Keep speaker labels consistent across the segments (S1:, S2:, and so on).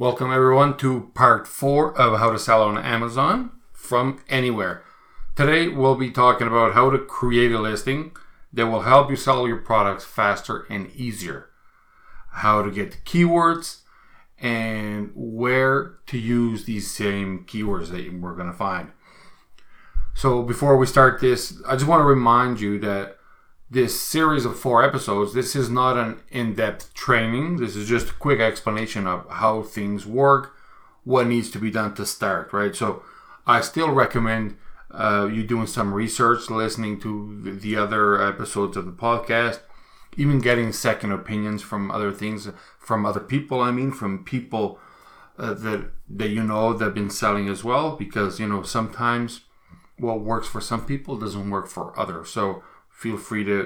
S1: Welcome everyone to part four of how to sell on Amazon from anywhere. Today we'll be talking about how to create a listing that will help you sell your products faster and easier. How to get keywords and where to use these same keywords that we're going to find. So before we start this, I just want to remind you that this series of four episodes, this is not an in depth training. This is just a quick explanation of how things work, what needs to be done to start, right? So I still recommend uh, you doing some research, listening to the other episodes of the podcast, even getting second opinions from other things, from other people, I mean, from people uh, that, that you know that have been selling as well, because, you know, sometimes what works for some people doesn't work for others. So, feel free to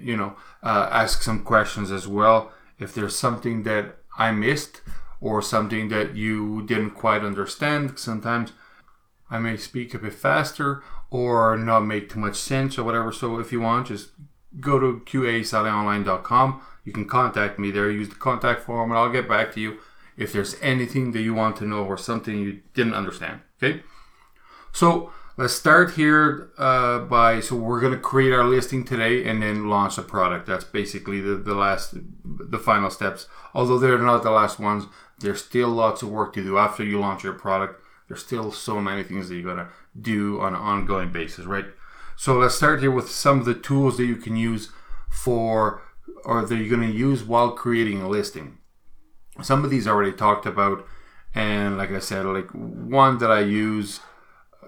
S1: you know uh, ask some questions as well. If there's something that i missed or something that you didn't quite understand sometimes i may speak a bit faster or not make too much sense or whatever. So if you want just go to qasellingonline.com you can contact me there. Use the contact form and i'll get back to you if there's anything that you want to know or something you didn't understand. Okay? So Let's start here uh, by so we're going to create our listing today and then launch a product. That's basically the, the last, the final steps. Although they're not the last ones, there's still lots of work to do after you launch your product. There's still so many things that you got to do on an ongoing basis, right? So let's start here with some of the tools that you can use for or that you're going to use while creating a listing. Some of these already talked about, and like I said, like one that I use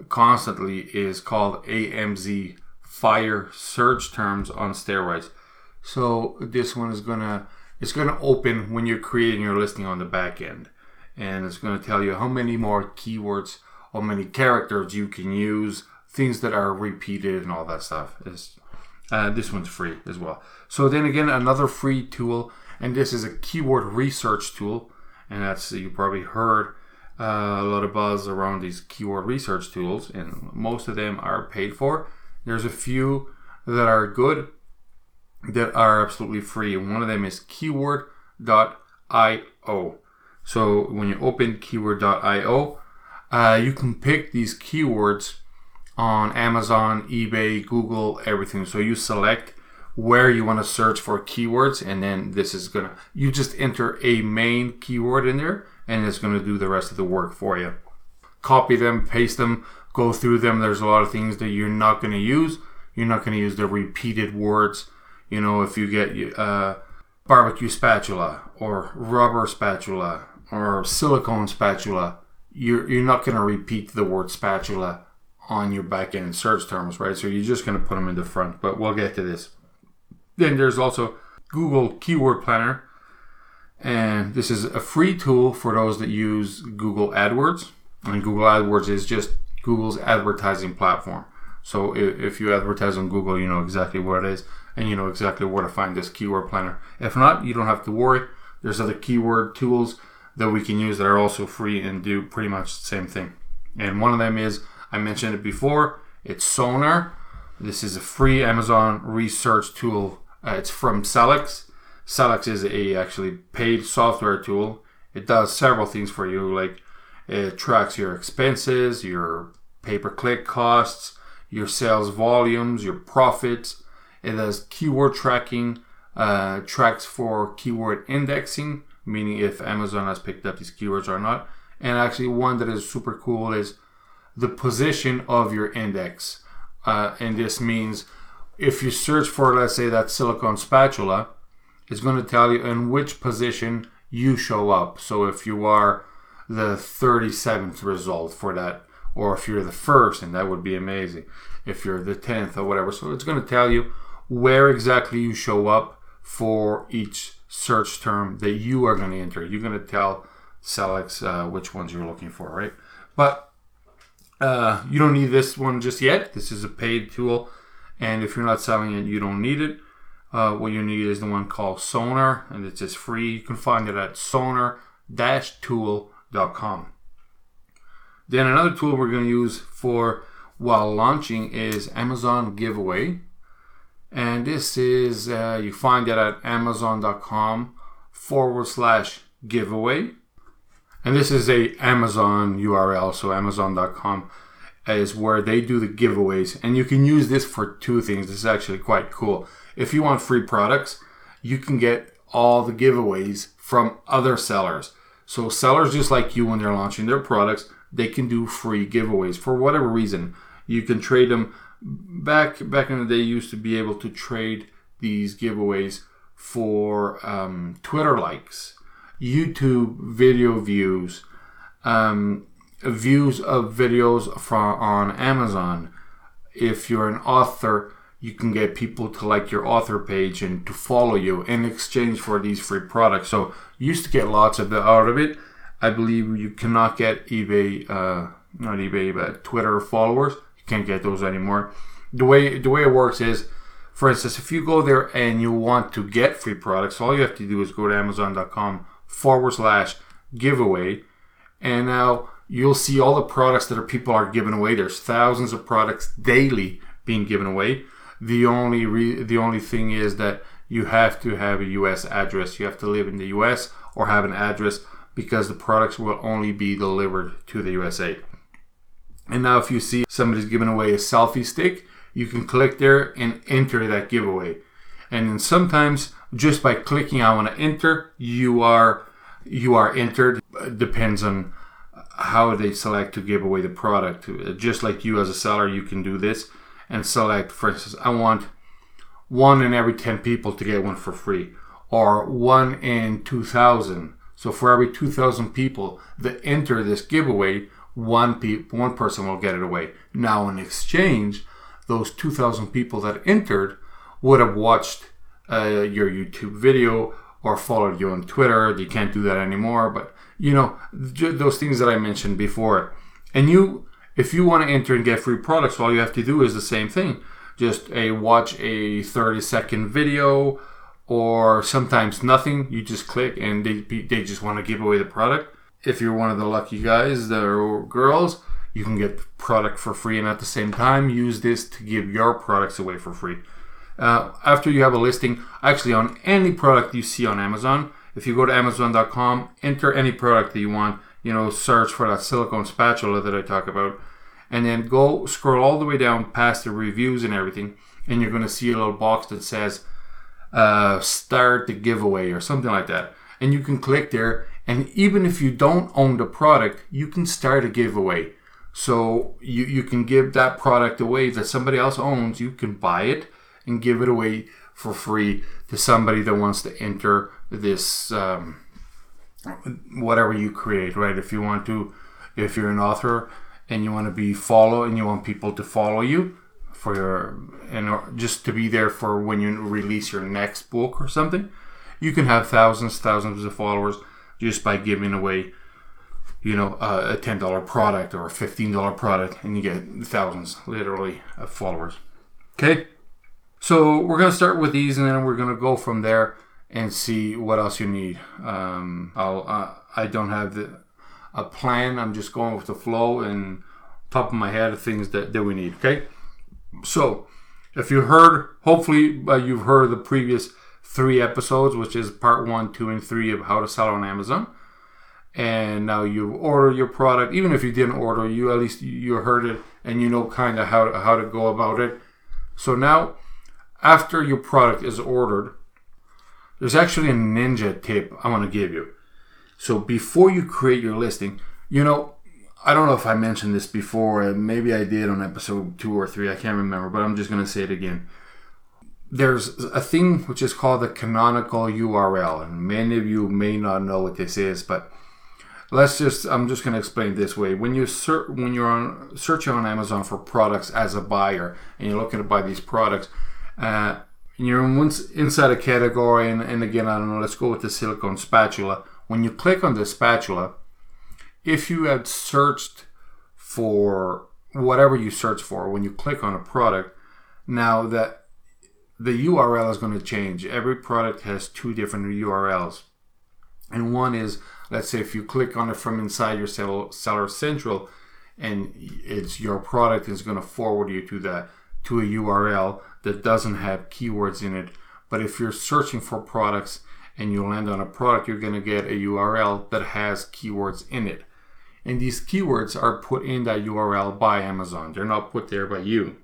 S1: constantly is called AMZ fire search terms on steroids. So this one is gonna it's gonna open when you're creating your listing on the back end, and it's gonna tell you how many more keywords, how many characters you can use, things that are repeated, and all that stuff. Is uh, this one's free as well. So then again, another free tool, and this is a keyword research tool, and that's you probably heard uh, a lot of buzz around these keyword research tools, and most of them are paid for. There's a few that are good that are absolutely free. One of them is keyword.io. So when you open keyword.io, uh, you can pick these keywords on Amazon, eBay, Google, everything. So you select where you want to search for keywords, and then this is gonna you just enter a main keyword in there and it's going to do the rest of the work for you. Copy them, paste them, go through them. There's a lot of things that you're not going to use. You're not going to use the repeated words. You know, if you get uh, barbecue spatula or rubber spatula or silicone spatula, you're, you're not going to repeat the word spatula on your back end search terms, right? So you're just going to put them in the front, but we'll get to this. Then there's also Google Keyword Planner and this is a free tool for those that use Google AdWords. And Google AdWords is just Google's advertising platform. So if you advertise on Google, you know exactly what it is and you know exactly where to find this keyword planner. If not, you don't have to worry. There's other keyword tools that we can use that are also free and do pretty much the same thing. And one of them is, I mentioned it before, it's Sonar. This is a free Amazon research tool. Uh, it's from Sellics Sellics is a actually paid software tool. It does several things for you, like it tracks your expenses, your pay-per-click costs, your sales volumes, your profits. It does keyword tracking, uh, tracks for keyword indexing, meaning if Amazon has picked up these keywords or not. And actually, one that is super cool is the position of your index. Uh, and this means if you search for, let's say, that silicone spatula, is going to tell you in which position you show up. So if you are the 37th result for that, or if you're the first, and that would be amazing. If you're the 10th or whatever. So it's going to tell you where exactly you show up for each search term that you are going to enter. You're going to tell Sellics uh, which ones you're looking for, right? But uh, you don't need this one just yet. This is a paid tool. And if you're not selling it, you don't need it. Uh, what you need is the one called Sonar, and it's just free. You can find it at sonar-tool.com. Then another tool we're going to use for while launching is Amazon Giveaway. And this is, uh, you find it at amazon.com forward slash giveaway. and this is a Amazon URL, so Amazon.com is where they do the giveaways, and you can use this for two things. This is actually quite cool. If you want free products, you can get all the giveaways from other sellers. So sellers just like you when they're launching their products, they can do free giveaways for whatever reason. You can trade them back back in the day used to be able to trade these giveaways for um, Twitter likes, YouTube video views, um, views of videos from on Amazon. If you're an author, you can get people to like your author page and to follow you in exchange for these free products. So you used to get lots of the out of it. I believe you cannot get eBay, uh, not eBay, but Twitter followers. You can't get those anymore. The way the way it works is, for instance, if you go there and you want to get free products, all you have to do is go to Amazon.com forward slash giveaway, and now you'll see all the products that are people are giving away. There's thousands of products daily being given away. The only re- the only thing is that you have to have a U.S. address. You have to live in the U.S. or have an address because the products will only be delivered to the USA. And now, if you see somebody's giving away a selfie stick, you can click there and enter that giveaway. And then sometimes, just by clicking I want to enter, you are you are entered. It depends on how they select to give away the product. Just like you as a seller, you can do this and select, for instance, I want one in every 10 people to get one for free, or one in 2,000 so for every 2,000 people that enter this giveaway, one pe- one person will get it away. Now in exchange, those 2,000 people that entered would have watched uh, your YouTube video or followed you on Twitter. You can't do that anymore, but you know those things that I mentioned before. And you, if you want to enter and get free products, all you have to do is the same thing. Just a watch a 30 second video or sometimes nothing. You just click and they, they just want to give away the product. If you're one of the lucky guys or girls, you can get product for free and at the same time use this to give your products away for free. Uh, after you have a listing, actually on any product you see on Amazon, if you go to Amazon.com, enter any product that you want, you know, search for that silicone spatula that I talk about, and then go scroll all the way down past the reviews and everything, and you're going to see a little box that says uh, start the giveaway or something like that. And you can click there. And even if you don't own the product, you can start a giveaway. So you, you can give that product away that somebody else owns. You can buy it and give it away for free to somebody that wants to enter this um, whatever you create, right? If you want to, if you're an author and you want to be follow and you want people to follow you, for your and uh, just to be there for when you release your next book or something. You can have thousands, thousands of followers just by giving away, you know, a ten dollar product or a fifteen dollar product, and you get thousands, literally, of followers. Okay, so we're gonna start with these, and then we're gonna go from there and see what else you need. Um, I'll, uh, I don't have the a plan. I'm just going with the flow and top of my head of things that, that we need. Okay. So, if you heard, hopefully uh, you've heard the previous three episodes, which is part one, two, and three of how to sell on Amazon. And now you order your product, even if you didn't order, you at least you heard it and you know kind of how how to go about it. So now, after your product is ordered, there's actually a ninja tip I want to give you. So before you create your listing, you know I don't know if I mentioned this before. Maybe I did on episode two or three. I can't remember, but I'm just going to say it again. There's a thing which is called the canonical URL, and many of you may not know what this is, but let's just I'm just going to explain it this way. When you search when you're on searching on Amazon for products as a buyer, and you're looking to buy these products, uh, you're once inside a category, and, and again I don't know. Let's go with the silicone spatula. When you click on the spatula if you had searched for whatever you search for when you click on a product, now that the URL is going to change. Every product has two different URLs. And one is, let's say, if you click on it from inside your Seller Central, and it's your product is going to forward you to that to a URL that doesn't have keywords in it. But if you're searching for products and you land on a product, you're going to get a URL that has keywords in it. And these keywords are put in that URL by Amazon. They're not put there by you.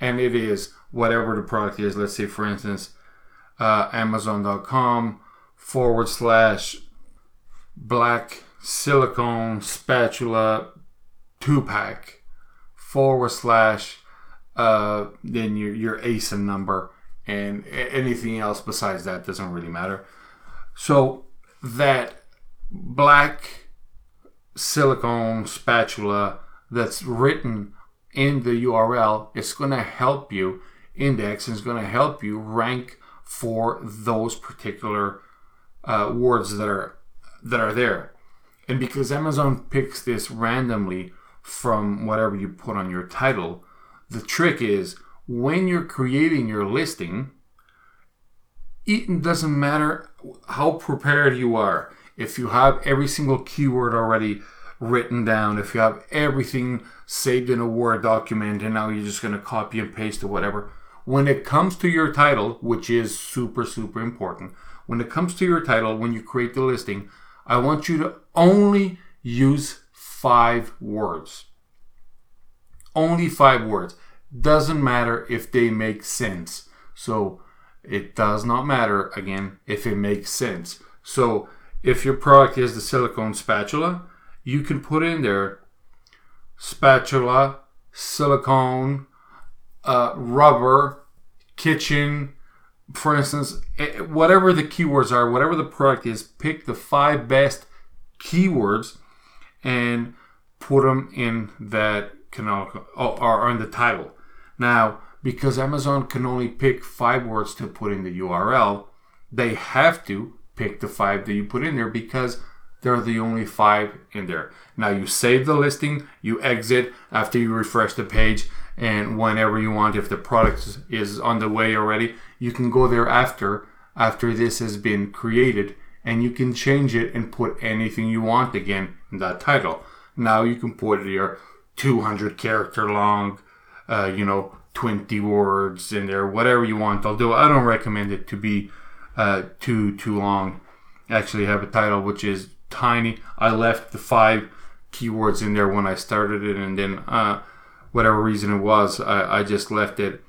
S1: And it is whatever the product is. Let's say, for instance, uh, Amazon.com forward slash black silicone spatula two pack forward slash uh, then your your ASIN number and anything else besides that doesn't really matter. So that black silicone spatula that's written in the URL is going to help you index and is going to help you rank for those particular uh, words that are that are there. And because Amazon picks this randomly from whatever you put on your title, the trick is when you're creating your listing, it doesn't matter how prepared you are. If you have every single keyword already written down, if you have everything saved in a Word document and now you're just going to copy and paste or whatever, when it comes to your title, which is super, super important, when it comes to your title, when you create the listing, I want you to only use five words. Only five words. Doesn't matter if they make sense. So it does not matter again if it makes sense. So if your product is the silicone spatula, you can put in there spatula, silicone, uh, rubber, kitchen, for instance, eh, whatever the keywords are, whatever the product is, pick the five best keywords and put them in that canonical oh, or in the title. Now, because Amazon can only pick five words to put in the URL, they have to pick the five that you put in there because they're the only five in there. Now you save the listing, you exit after you refresh the page, and whenever you want, if the product is on the way already, you can go there after after this has been created and you can change it and put anything you want again in that title. Now you can put your 200 character long, uh, you know, 20 words in there, whatever you want. Although I don't recommend it to be uh, too too long. I Actually, have a title which is tiny. I left the five keywords in there when I started it, and then uh, whatever reason it was, I, I just left it,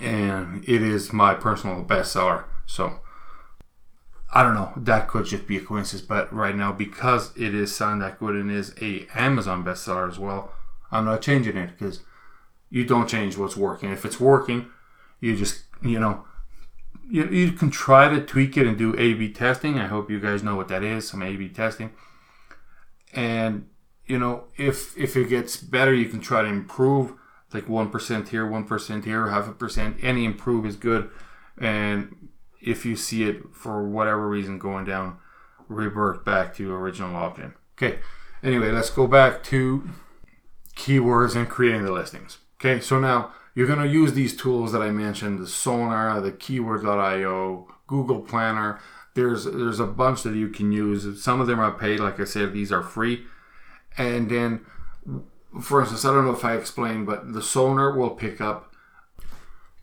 S1: and it is my personal bestseller. So I don't know. That could just be a coincidence, but right now because it is selling that good and is a Amazon bestseller as well, I'm not changing it because you don't change what's working. If it's working, you just you know you, you can try to tweak it and do A/B testing. I hope you guys know what that is, some A/B testing. And you know, if if it gets better, you can try to improve, like one percent here, one percent here, half a percent. Any improve is good. And if you see it for whatever reason going down, revert back to original login. Okay. Anyway, let's go back to keywords and creating the listings. Okay, so now you're going to use these tools that I mentioned, the Sonar, the Keyword.io, Google Planner. There's there's a bunch that you can use. Some of them are paid, like I said, these are free. And then, for instance, I don't know if I explained, but the Sonar will pick up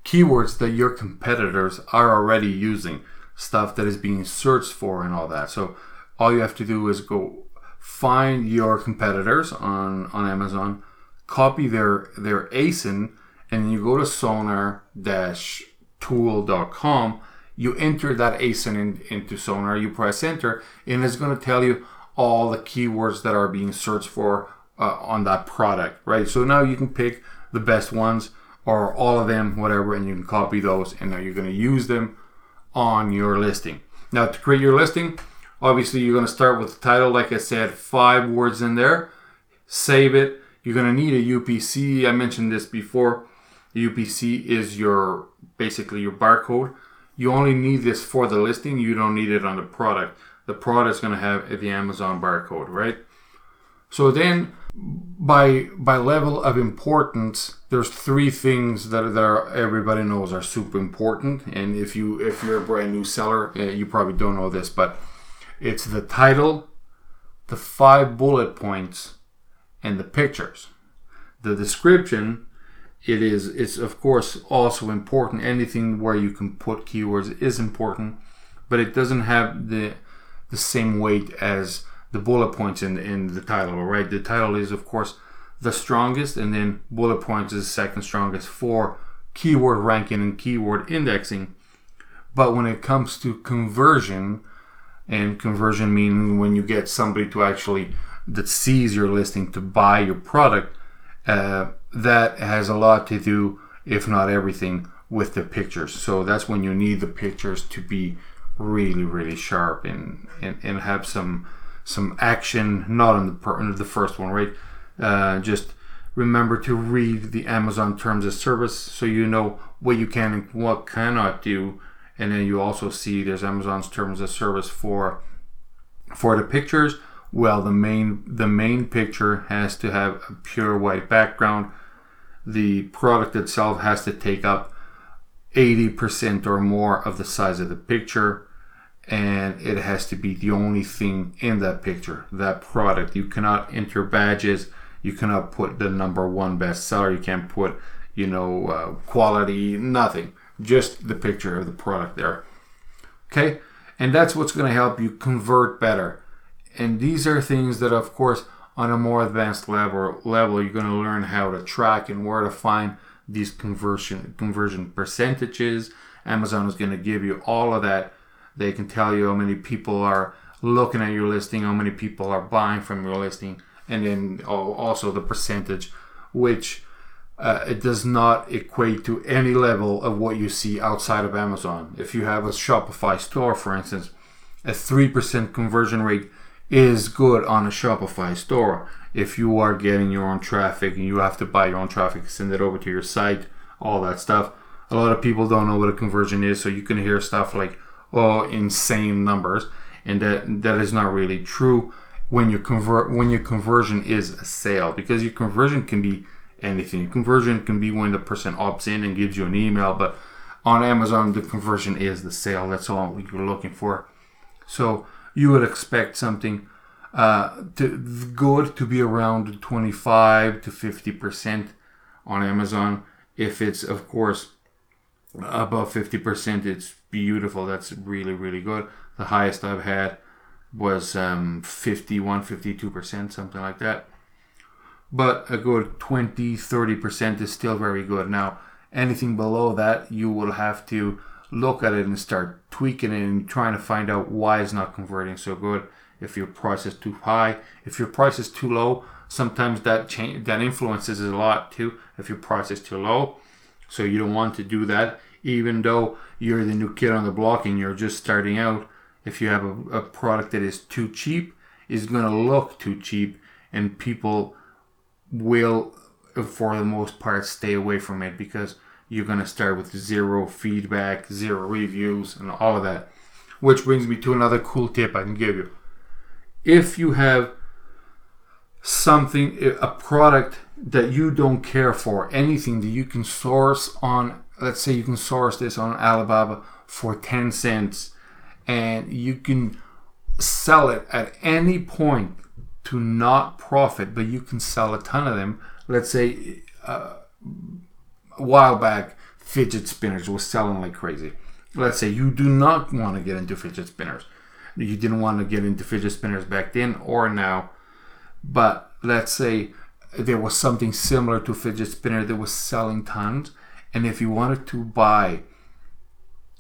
S1: keywords that your competitors are already using, stuff that is being searched for, and all that. So all you have to do is go find your competitors on on Amazon, copy their their ASIN and you go to sonar-tool.com, you enter that ASIN in, into Sonar, you press enter, and it's going to tell you all the keywords that are being searched for uh, on that product, right? So now you can pick the best ones or all of them, whatever, and you can copy those, and now you're going to use them on your listing. Now, to create your listing, obviously you're going to start with the title, like I said, five words in there, save it. You're going to need a UPC. I mentioned this before. The UPC is your basically your barcode. You only need this for the listing. You don't need it on the product. The product is going to have the Amazon barcode, right? So then, by by level of importance, there's three things that, that are, everybody knows are super important. And if you if you're a brand new seller, you probably don't know this, but it's the title, the five bullet points, and the pictures. The description it is it's of course also important anything where you can put keywords is important but it doesn't have the the same weight as the bullet points in in the title. Right, the title is of course the strongest, and then bullet points is second strongest for keyword ranking and keyword indexing. But when it comes to conversion, and conversion meaning when you get somebody to actually that sees your listing to buy your product, uh, that has a lot to do, if not everything, with the pictures. So that's when you need the pictures to be really, really sharp and and, and have some some action. Not in the per, in the first one, right? Uh, just remember to read the Amazon terms of service so you know what you can and what cannot do. And then you also see there's Amazon's terms of service for for the pictures. Well, the main the main picture has to have a pure white background. The product itself has to take up 80% or more of the size of the picture and it has to be the only thing in that picture, that product. You cannot enter badges you cannot put the number one bestseller. You can't put, you know, uh, quality, nothing. Just the picture of the product there. Okay? And that's what's going to help you convert better. And these are things that, of course, on a more advanced level, level you're going to learn how to track and where to find these conversion conversion percentages. Amazon is going to give you all of that. They can tell you how many people are looking at your listing, how many people are buying from your listing and then also the percentage, which uh, it does not equate to any level of what you see outside of Amazon. If you have a Shopify store, for instance, a 3% conversion rate is good on a Shopify store. If you are getting your own traffic and you have to buy your own traffic, send it over to your site, all that stuff. A lot of people don't know what a conversion is, so you can hear stuff like, oh, insane numbers, and that that is not really true when your convert when your conversion is a sale because your conversion can be anything. Your conversion can be when the person opts in and gives you an email, but on Amazon the conversion is the sale. That's all you're looking for. So you would expect something uh, to, good to be around 25 to 50 percent on Amazon. If it's of course above 50 percent, it's beautiful. That's really really good. The highest I've had was um, 51, 52%, something like that. But a good 20, 30% is still very good. Now, anything below that, you will have to look at it and start tweaking it and trying to find out why it's not converting so good. If your price is too high, if your price is too low, sometimes that change that influences a lot too. If your price is too low, so you don't want to do that. Even though you're the new kid on the block and you're just starting out, if you have a, a product that is too cheap, is going to look too cheap, and people will, for the most part, stay away from it because you're going to start with zero feedback, zero reviews, and all of that. Which brings me to another cool tip I can give you. If you have something, a product that you don't care for, anything that you can source on, let's say you can source this on Alibaba for 10 cents and you can sell it at any point to not profit, but you can sell a ton of them. Let's say uh, a while back, fidget spinners were selling like crazy. Let's say you do not want to get into fidget spinners. You didn't want to get into fidget spinners back then or now, but let's say there was something similar to fidget spinner that was selling tons, and if you wanted to buy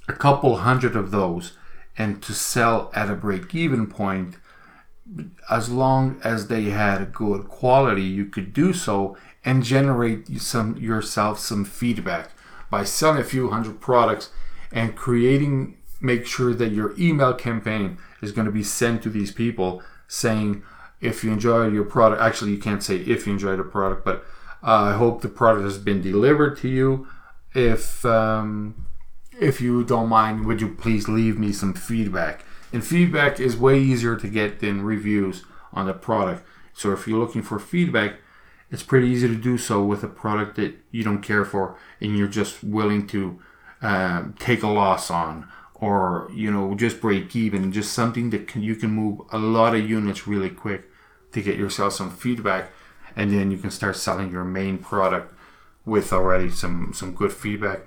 S1: a couple hundred of those and to sell at a break even point as long as they had good quality you could do so and generate some yourself some feedback by selling a few hundred products and creating make sure that your email campaign is going to be sent to these people saying if you enjoy your product actually you can't say if you enjoy the product but uh, i hope the product has been delivered to you. If um, if you don't mind, would you please leave me some feedback? And feedback is way easier to get than reviews on the product. So if you're looking for feedback, it's pretty easy to do so with a product that you don't care for and you're just willing to uh, take a loss on or you know just break even just something that can, you can move a lot of units really quick to get yourself some feedback and then you can start selling your main product with already some some good feedback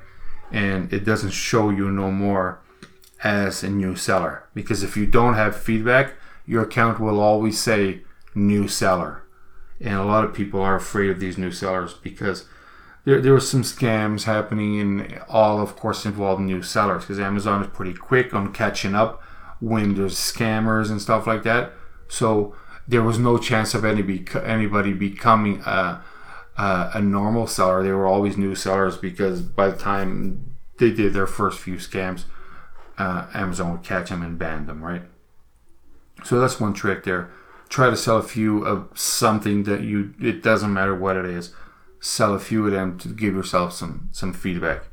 S1: and it doesn't show you no more as a new seller because if you don't have feedback, your account will always say new seller. And a lot of people are afraid of these new sellers because there, there were some scams happening and all of course involved new sellers because Amazon is pretty quick on catching up when there's scammers and stuff like that. So there was no chance of anybody anybody becoming a, a, a normal seller. They were always new sellers because by the time they did their first few scams, uh, Amazon would catch them and ban them, right? So that's one trick there. Try to sell a few of something that you. It doesn't matter what it is. Sell a few of them to give yourself some some feedback.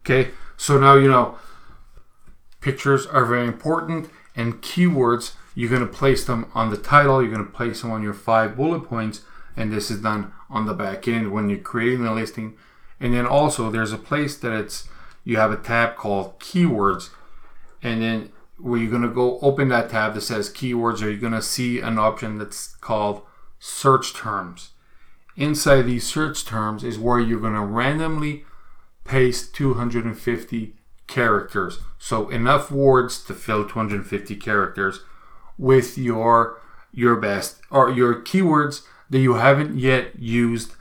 S1: Okay, so now you know pictures are very important and keywords you're going to place them on the title you're going to place them on your five bullet points and this is done on the back end when you're creating the listing. And then also there's a place that it's you have a tab called keywords. And then where you're going to go open that tab that says keywords or you're going to see an option that's called search terms. Inside these search terms is where you're going to randomly paste 250 characters. So enough words to fill 250 characters with your your best or your keywords that you haven't yet used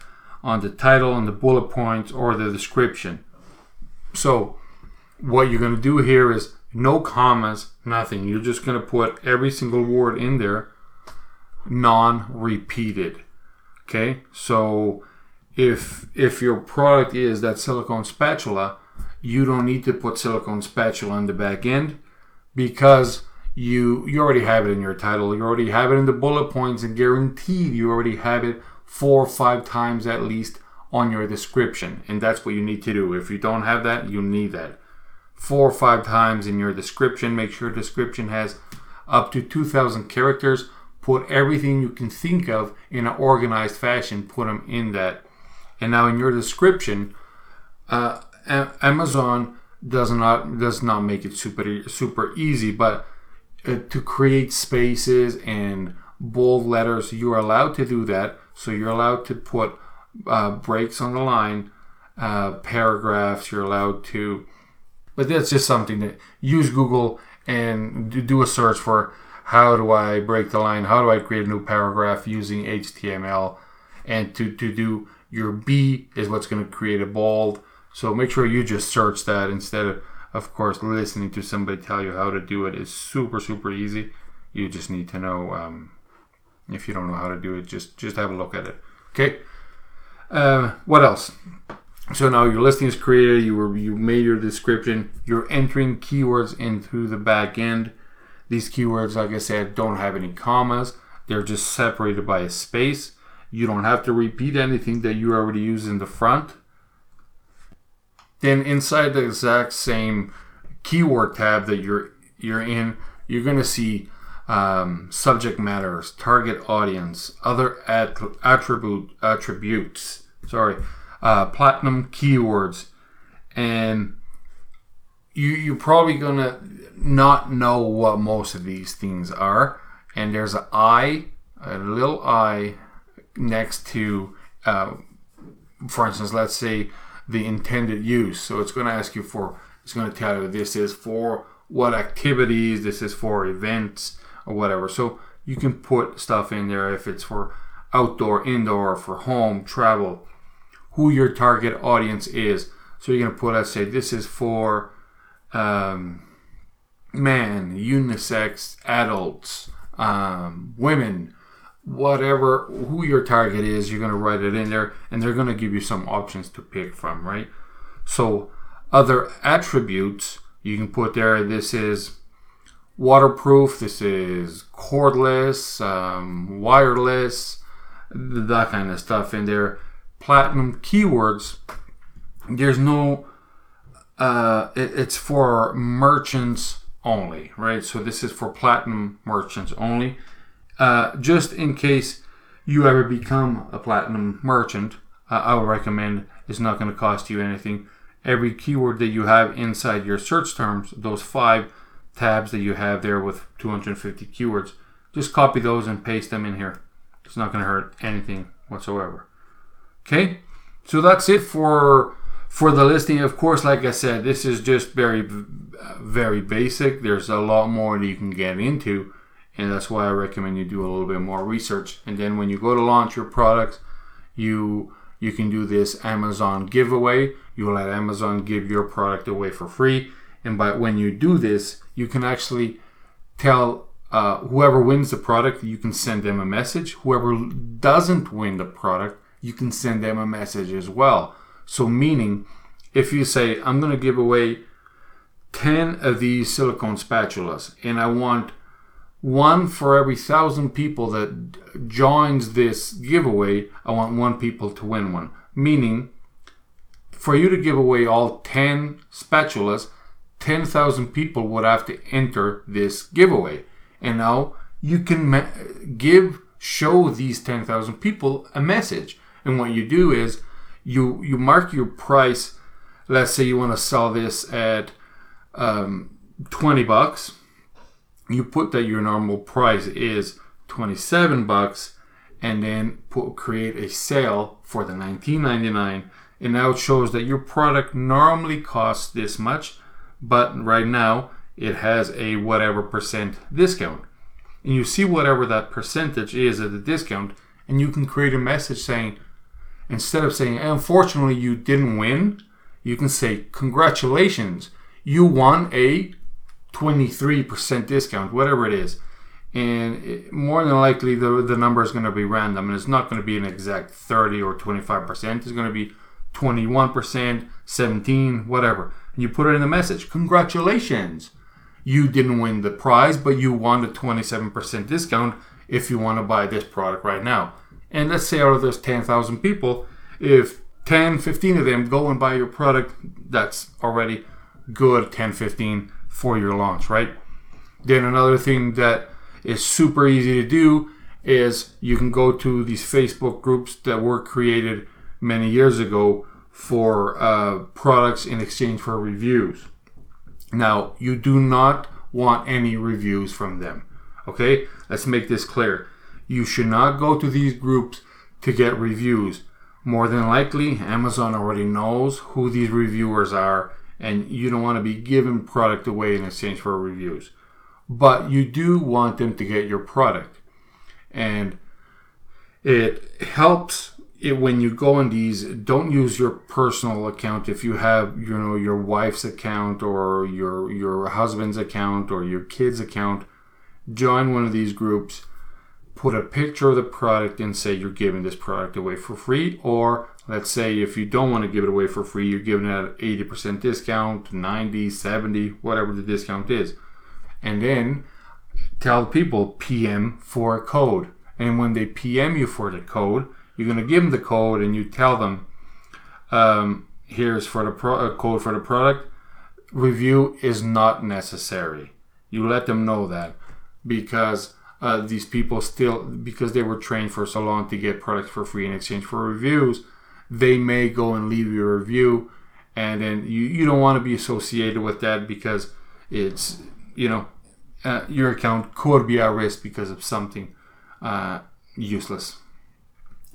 S1: on the title and the bullet points or the description so what you're going to do here is no commas, nothing. You're just going to put every single word in there non-repeated. Okay? So if if your product is that silicone spatula, you don't need to put silicone spatula in the back end because you you already have it in your title. You already have it in the bullet points and guaranteed you already have it four or five times at least on your description. And that's what you need to do. If you don't have that, you need that four or five times in your description. Make sure description has up to 2,000 characters. Put everything you can think of in an organized fashion. Put them in that. And now in your description, uh, Amazon does not does not make it super super easy, but to create spaces and bold letters, you are allowed to do that. So you're allowed to put uh, breaks on the line, uh, paragraphs. You're allowed to but that's just something that use Google and do a search for how do I break the line? How do I create a new paragraph using HTML? And to, to do your B is what's going to create a bold. So make sure you just search that instead of, of course, listening to somebody tell you how to do it is super, super easy. You just need to know. Um, if you don't know how to do it, just just have a look at it. Okay. Uh, what else? So now your listing is created. You were you made your description. You're entering keywords in through the back end. These keywords, like I said, don't have any commas. They're just separated by a space. You don't have to repeat anything that you already use in the front. Then inside the exact same keyword tab that you're you're in, you're going to see um, subject matters, target audience, other attribute attributes. Sorry uh, platinum keywords, and you you're probably gonna not know what most of these things are. And there's an I, a little I, next to, uh, for instance, let's say the intended use. So it's going to ask you for. It's going to tell you this is for what activities, this is for events or whatever. So you can put stuff in there if it's for outdoor, indoor, for home, travel, who your target audience is. So you're going to put, let's say, this is for um, men, unisex, adults, um, women, whatever, who your target is, you're going to write it in there and they're going to give you some options to pick from, right? So other attributes you can put there, this is waterproof, this is cordless, um, wireless, that kind of stuff in there platinum keywords, there's no, uh, it, it's for merchants only, right? So this is for platinum merchants only. Uh, just in case you ever become a platinum merchant, uh, I would recommend it's not going to cost you anything. Every keyword that you have inside your search terms, those five tabs that you have there with 250 keywords, just copy those and paste them in here. It's not going to hurt anything whatsoever. Okay, so that's it for for the listing, of course, like I said, this is just very, very basic. There's a lot more that you can get into, and that's why I recommend you do a little bit more research. And then when you go to launch your product, you you can do this Amazon giveaway. You let Amazon give your product away for free, and by when you do this, you can actually tell uh, whoever wins the product, you can send them a message. Whoever doesn't win the product, you can send them a message as well. So, meaning, if you say, I'm going to give away 10 of these silicone spatulas, and I want one for every thousand people that joins this giveaway, I want one people to win one. Meaning, for you to give away all 10 spatulas, 10,000 people would have to enter this giveaway. And now you can give, show these 10,000 people a message. And what you do is you, you mark your price. Let's say you want to sell this at um, 20 bucks. You put that your normal price is 27 bucks and then put, create a sale for the 19.99 and now it shows that your product normally costs this much but right now it has a whatever percent discount. And you see whatever that percentage is at the discount, and you can create a message saying, instead of saying, unfortunately, you didn't win, you can say, congratulations, you won a 23% discount, whatever it is. And it, more than likely, the, the number is going to be random, and it's not going to be an exact 30 or 25%. It's going to be 21%, 17, whatever. And you put it in the message. Congratulations. You didn't win the prize, but you won the 27% discount if you want to buy this product right now. And let's say out of those 10,000 people, if 10, 15 of them go and buy your product, that's already good 10, 15 for your launch, right? Then another thing that is super easy to do is you can go to these Facebook groups that were created many years ago for uh, products in exchange for reviews. Now, you do not want any reviews from them. Okay? Let's make this clear. You should not go to these groups to get reviews. More than likely, Amazon already knows who these reviewers are, and you don't want to be giving product away in exchange for reviews. But you do want them to get your product. And it helps it, when you go on these, don't use your personal account. If you have, you know, your wife's account or your your husband's account or your kid's account, join one of these groups. Put a picture of the product and say you're giving this product away for free. Or let's say if you don't want to give it away for free, you're giving it at 80% discount, 90, 70, whatever the discount is. And then tell people PM for a code. And when they PM you for the code, you're going to give them the code and you tell them, um, here's for the pro- code for the product. Review is not necessary. You let them know that because uh, these people still, because they were trained for so long to get products for free in exchange for reviews, they may go and leave you a review. And then you, you don't want to be associated with that because it's, you know, uh, your account could be at risk because of something uh, useless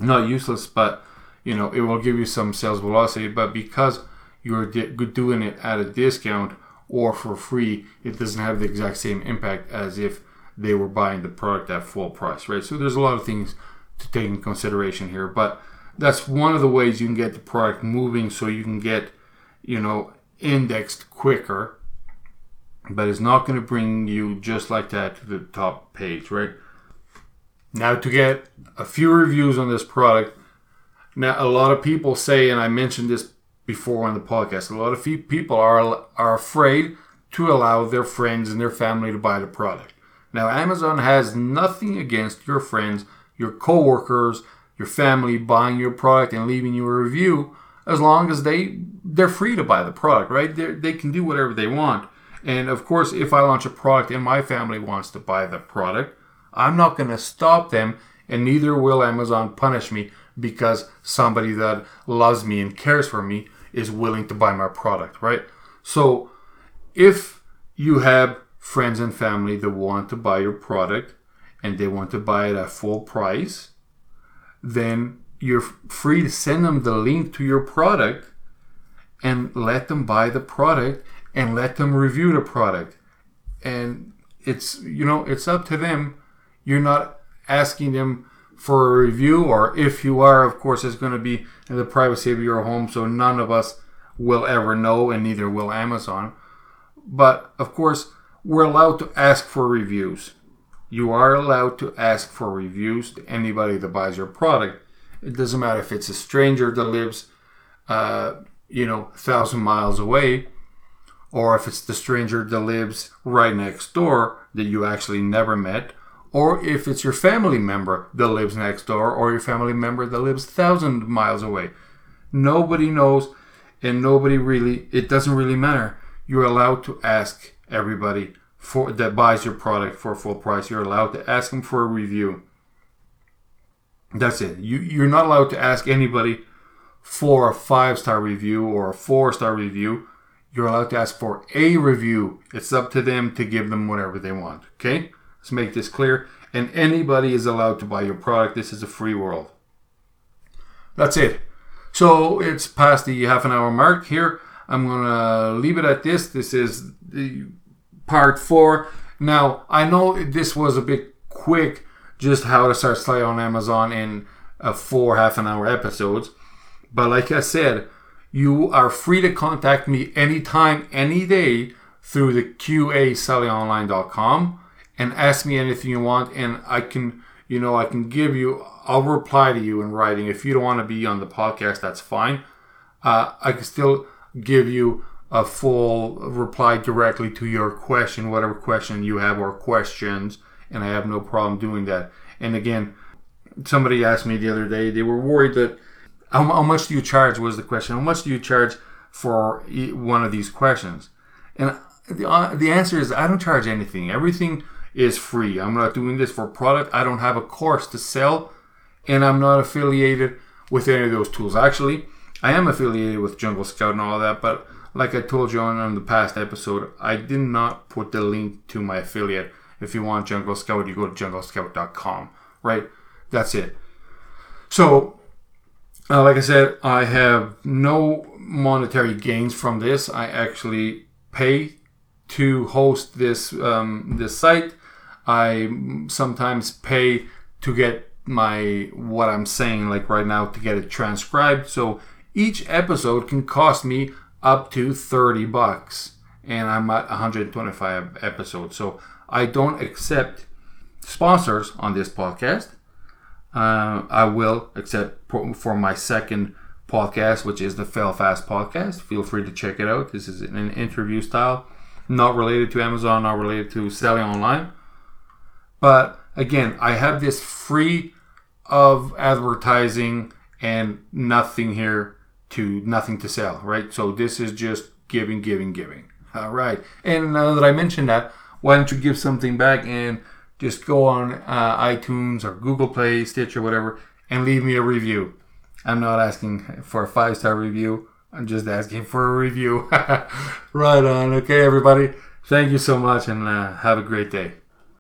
S1: not useless, but you know it will give you some sales velocity. But because you're doing it at a discount or for free, it doesn't have the exact same impact as if they were buying the product at full price, right? So there's a lot of things to take in consideration here, but that's one of the ways you can get the product moving so you can get, you know, indexed quicker. But it's not going to bring you just like that to the top page, right? Now, to get a few reviews on this product, now a lot of people say, and I mentioned this before on the podcast, a lot of people are are afraid to allow their friends and their family to buy the product. Now, Amazon has nothing against your friends, your coworkers, your family buying your product and leaving you a review, as long as they they're free to buy the product, right? they they can do whatever they want. And of course, if I launch a product and my family wants to buy the product, I'm not going to stop them, and neither will Amazon punish me because somebody that loves me and cares for me is willing to buy my product, right? So if you have friends and family that want to buy your product and they want to buy it at full price, then you're free to send them the link to your product and let them buy the product and let them review the product. And it's you know it's up to them. You're not asking them for a review, or if you are, of course, it's going to be in the privacy of your home, so none of us will ever know, and neither will Amazon. But of course, we're allowed to ask for reviews. You are allowed to ask for reviews to anybody that buys your product. It doesn't matter if it's a stranger that lives, uh, you know, a thousand miles away, or if it's the stranger that lives right next door that you actually never met, or if it's your family member that lives next door, or your family member that lives a thousand miles away. Nobody knows, and nobody really, it doesn't really matter. You're allowed to ask everybody for that buys your product for full price. You're allowed to ask them for a review. That's it. You you're not allowed to ask anybody for a five star review or a four star review. You're allowed to ask for a review. It's up to them to give them whatever they want. Okay? Let's make this clear. And anybody is allowed to buy your product. This is a free world. That's it. So it's past the half an hour mark here. I'm gonna leave it at this. This is the part four. Now I know this was a bit quick, just how to start selling on Amazon in uh, four half an hour episodes. But like I said, you are free to contact me anytime, any day through the QA and ask me anything you want, and I can, you know, I can give you. I'll reply to you in writing. If you don't want to be on the podcast, that's fine. Uh, I can still give you a full reply directly to your question, whatever question you have or questions, and I have no problem doing that. And again, somebody asked me the other day, they were worried that how, how much do you charge was the question. How much do you charge for one of these questions? And the, uh, the answer is I don't charge anything. Everything is free. I'm not doing this for product. I don't have a course to sell, and I'm not affiliated with any of those tools. Actually, I am affiliated with Jungle Scout and all that, but like I told you on, on the past episode, I did not put the link to my affiliate. If you want Jungle Scout, you go to junglescout.com, right? That's it. So, uh, like I said, I have no monetary gains from this. I actually pay to host this um, this site. I sometimes pay to get my what I'm saying like right now to get it transcribed. So each episode can cost me up to 30 bucks and I'm at 125 episodes. So I don't accept sponsors on this podcast. Uh, I will accept for my second podcast, which is the Fail Fast podcast. Feel free to check it out. This is an interview style, not related to Amazon, not related to selling online. But again, I have this free of advertising and nothing here to nothing to sell, right? So this is just giving, giving, giving. All right. And now that I mentioned that, why don't you give something back and just go on uh, iTunes or Google Play, Stitch, or whatever, and leave me a review. I'm not asking for a five star review. I'm just asking for a review. right on. Okay, everybody. Thank you so much and uh, have a great day.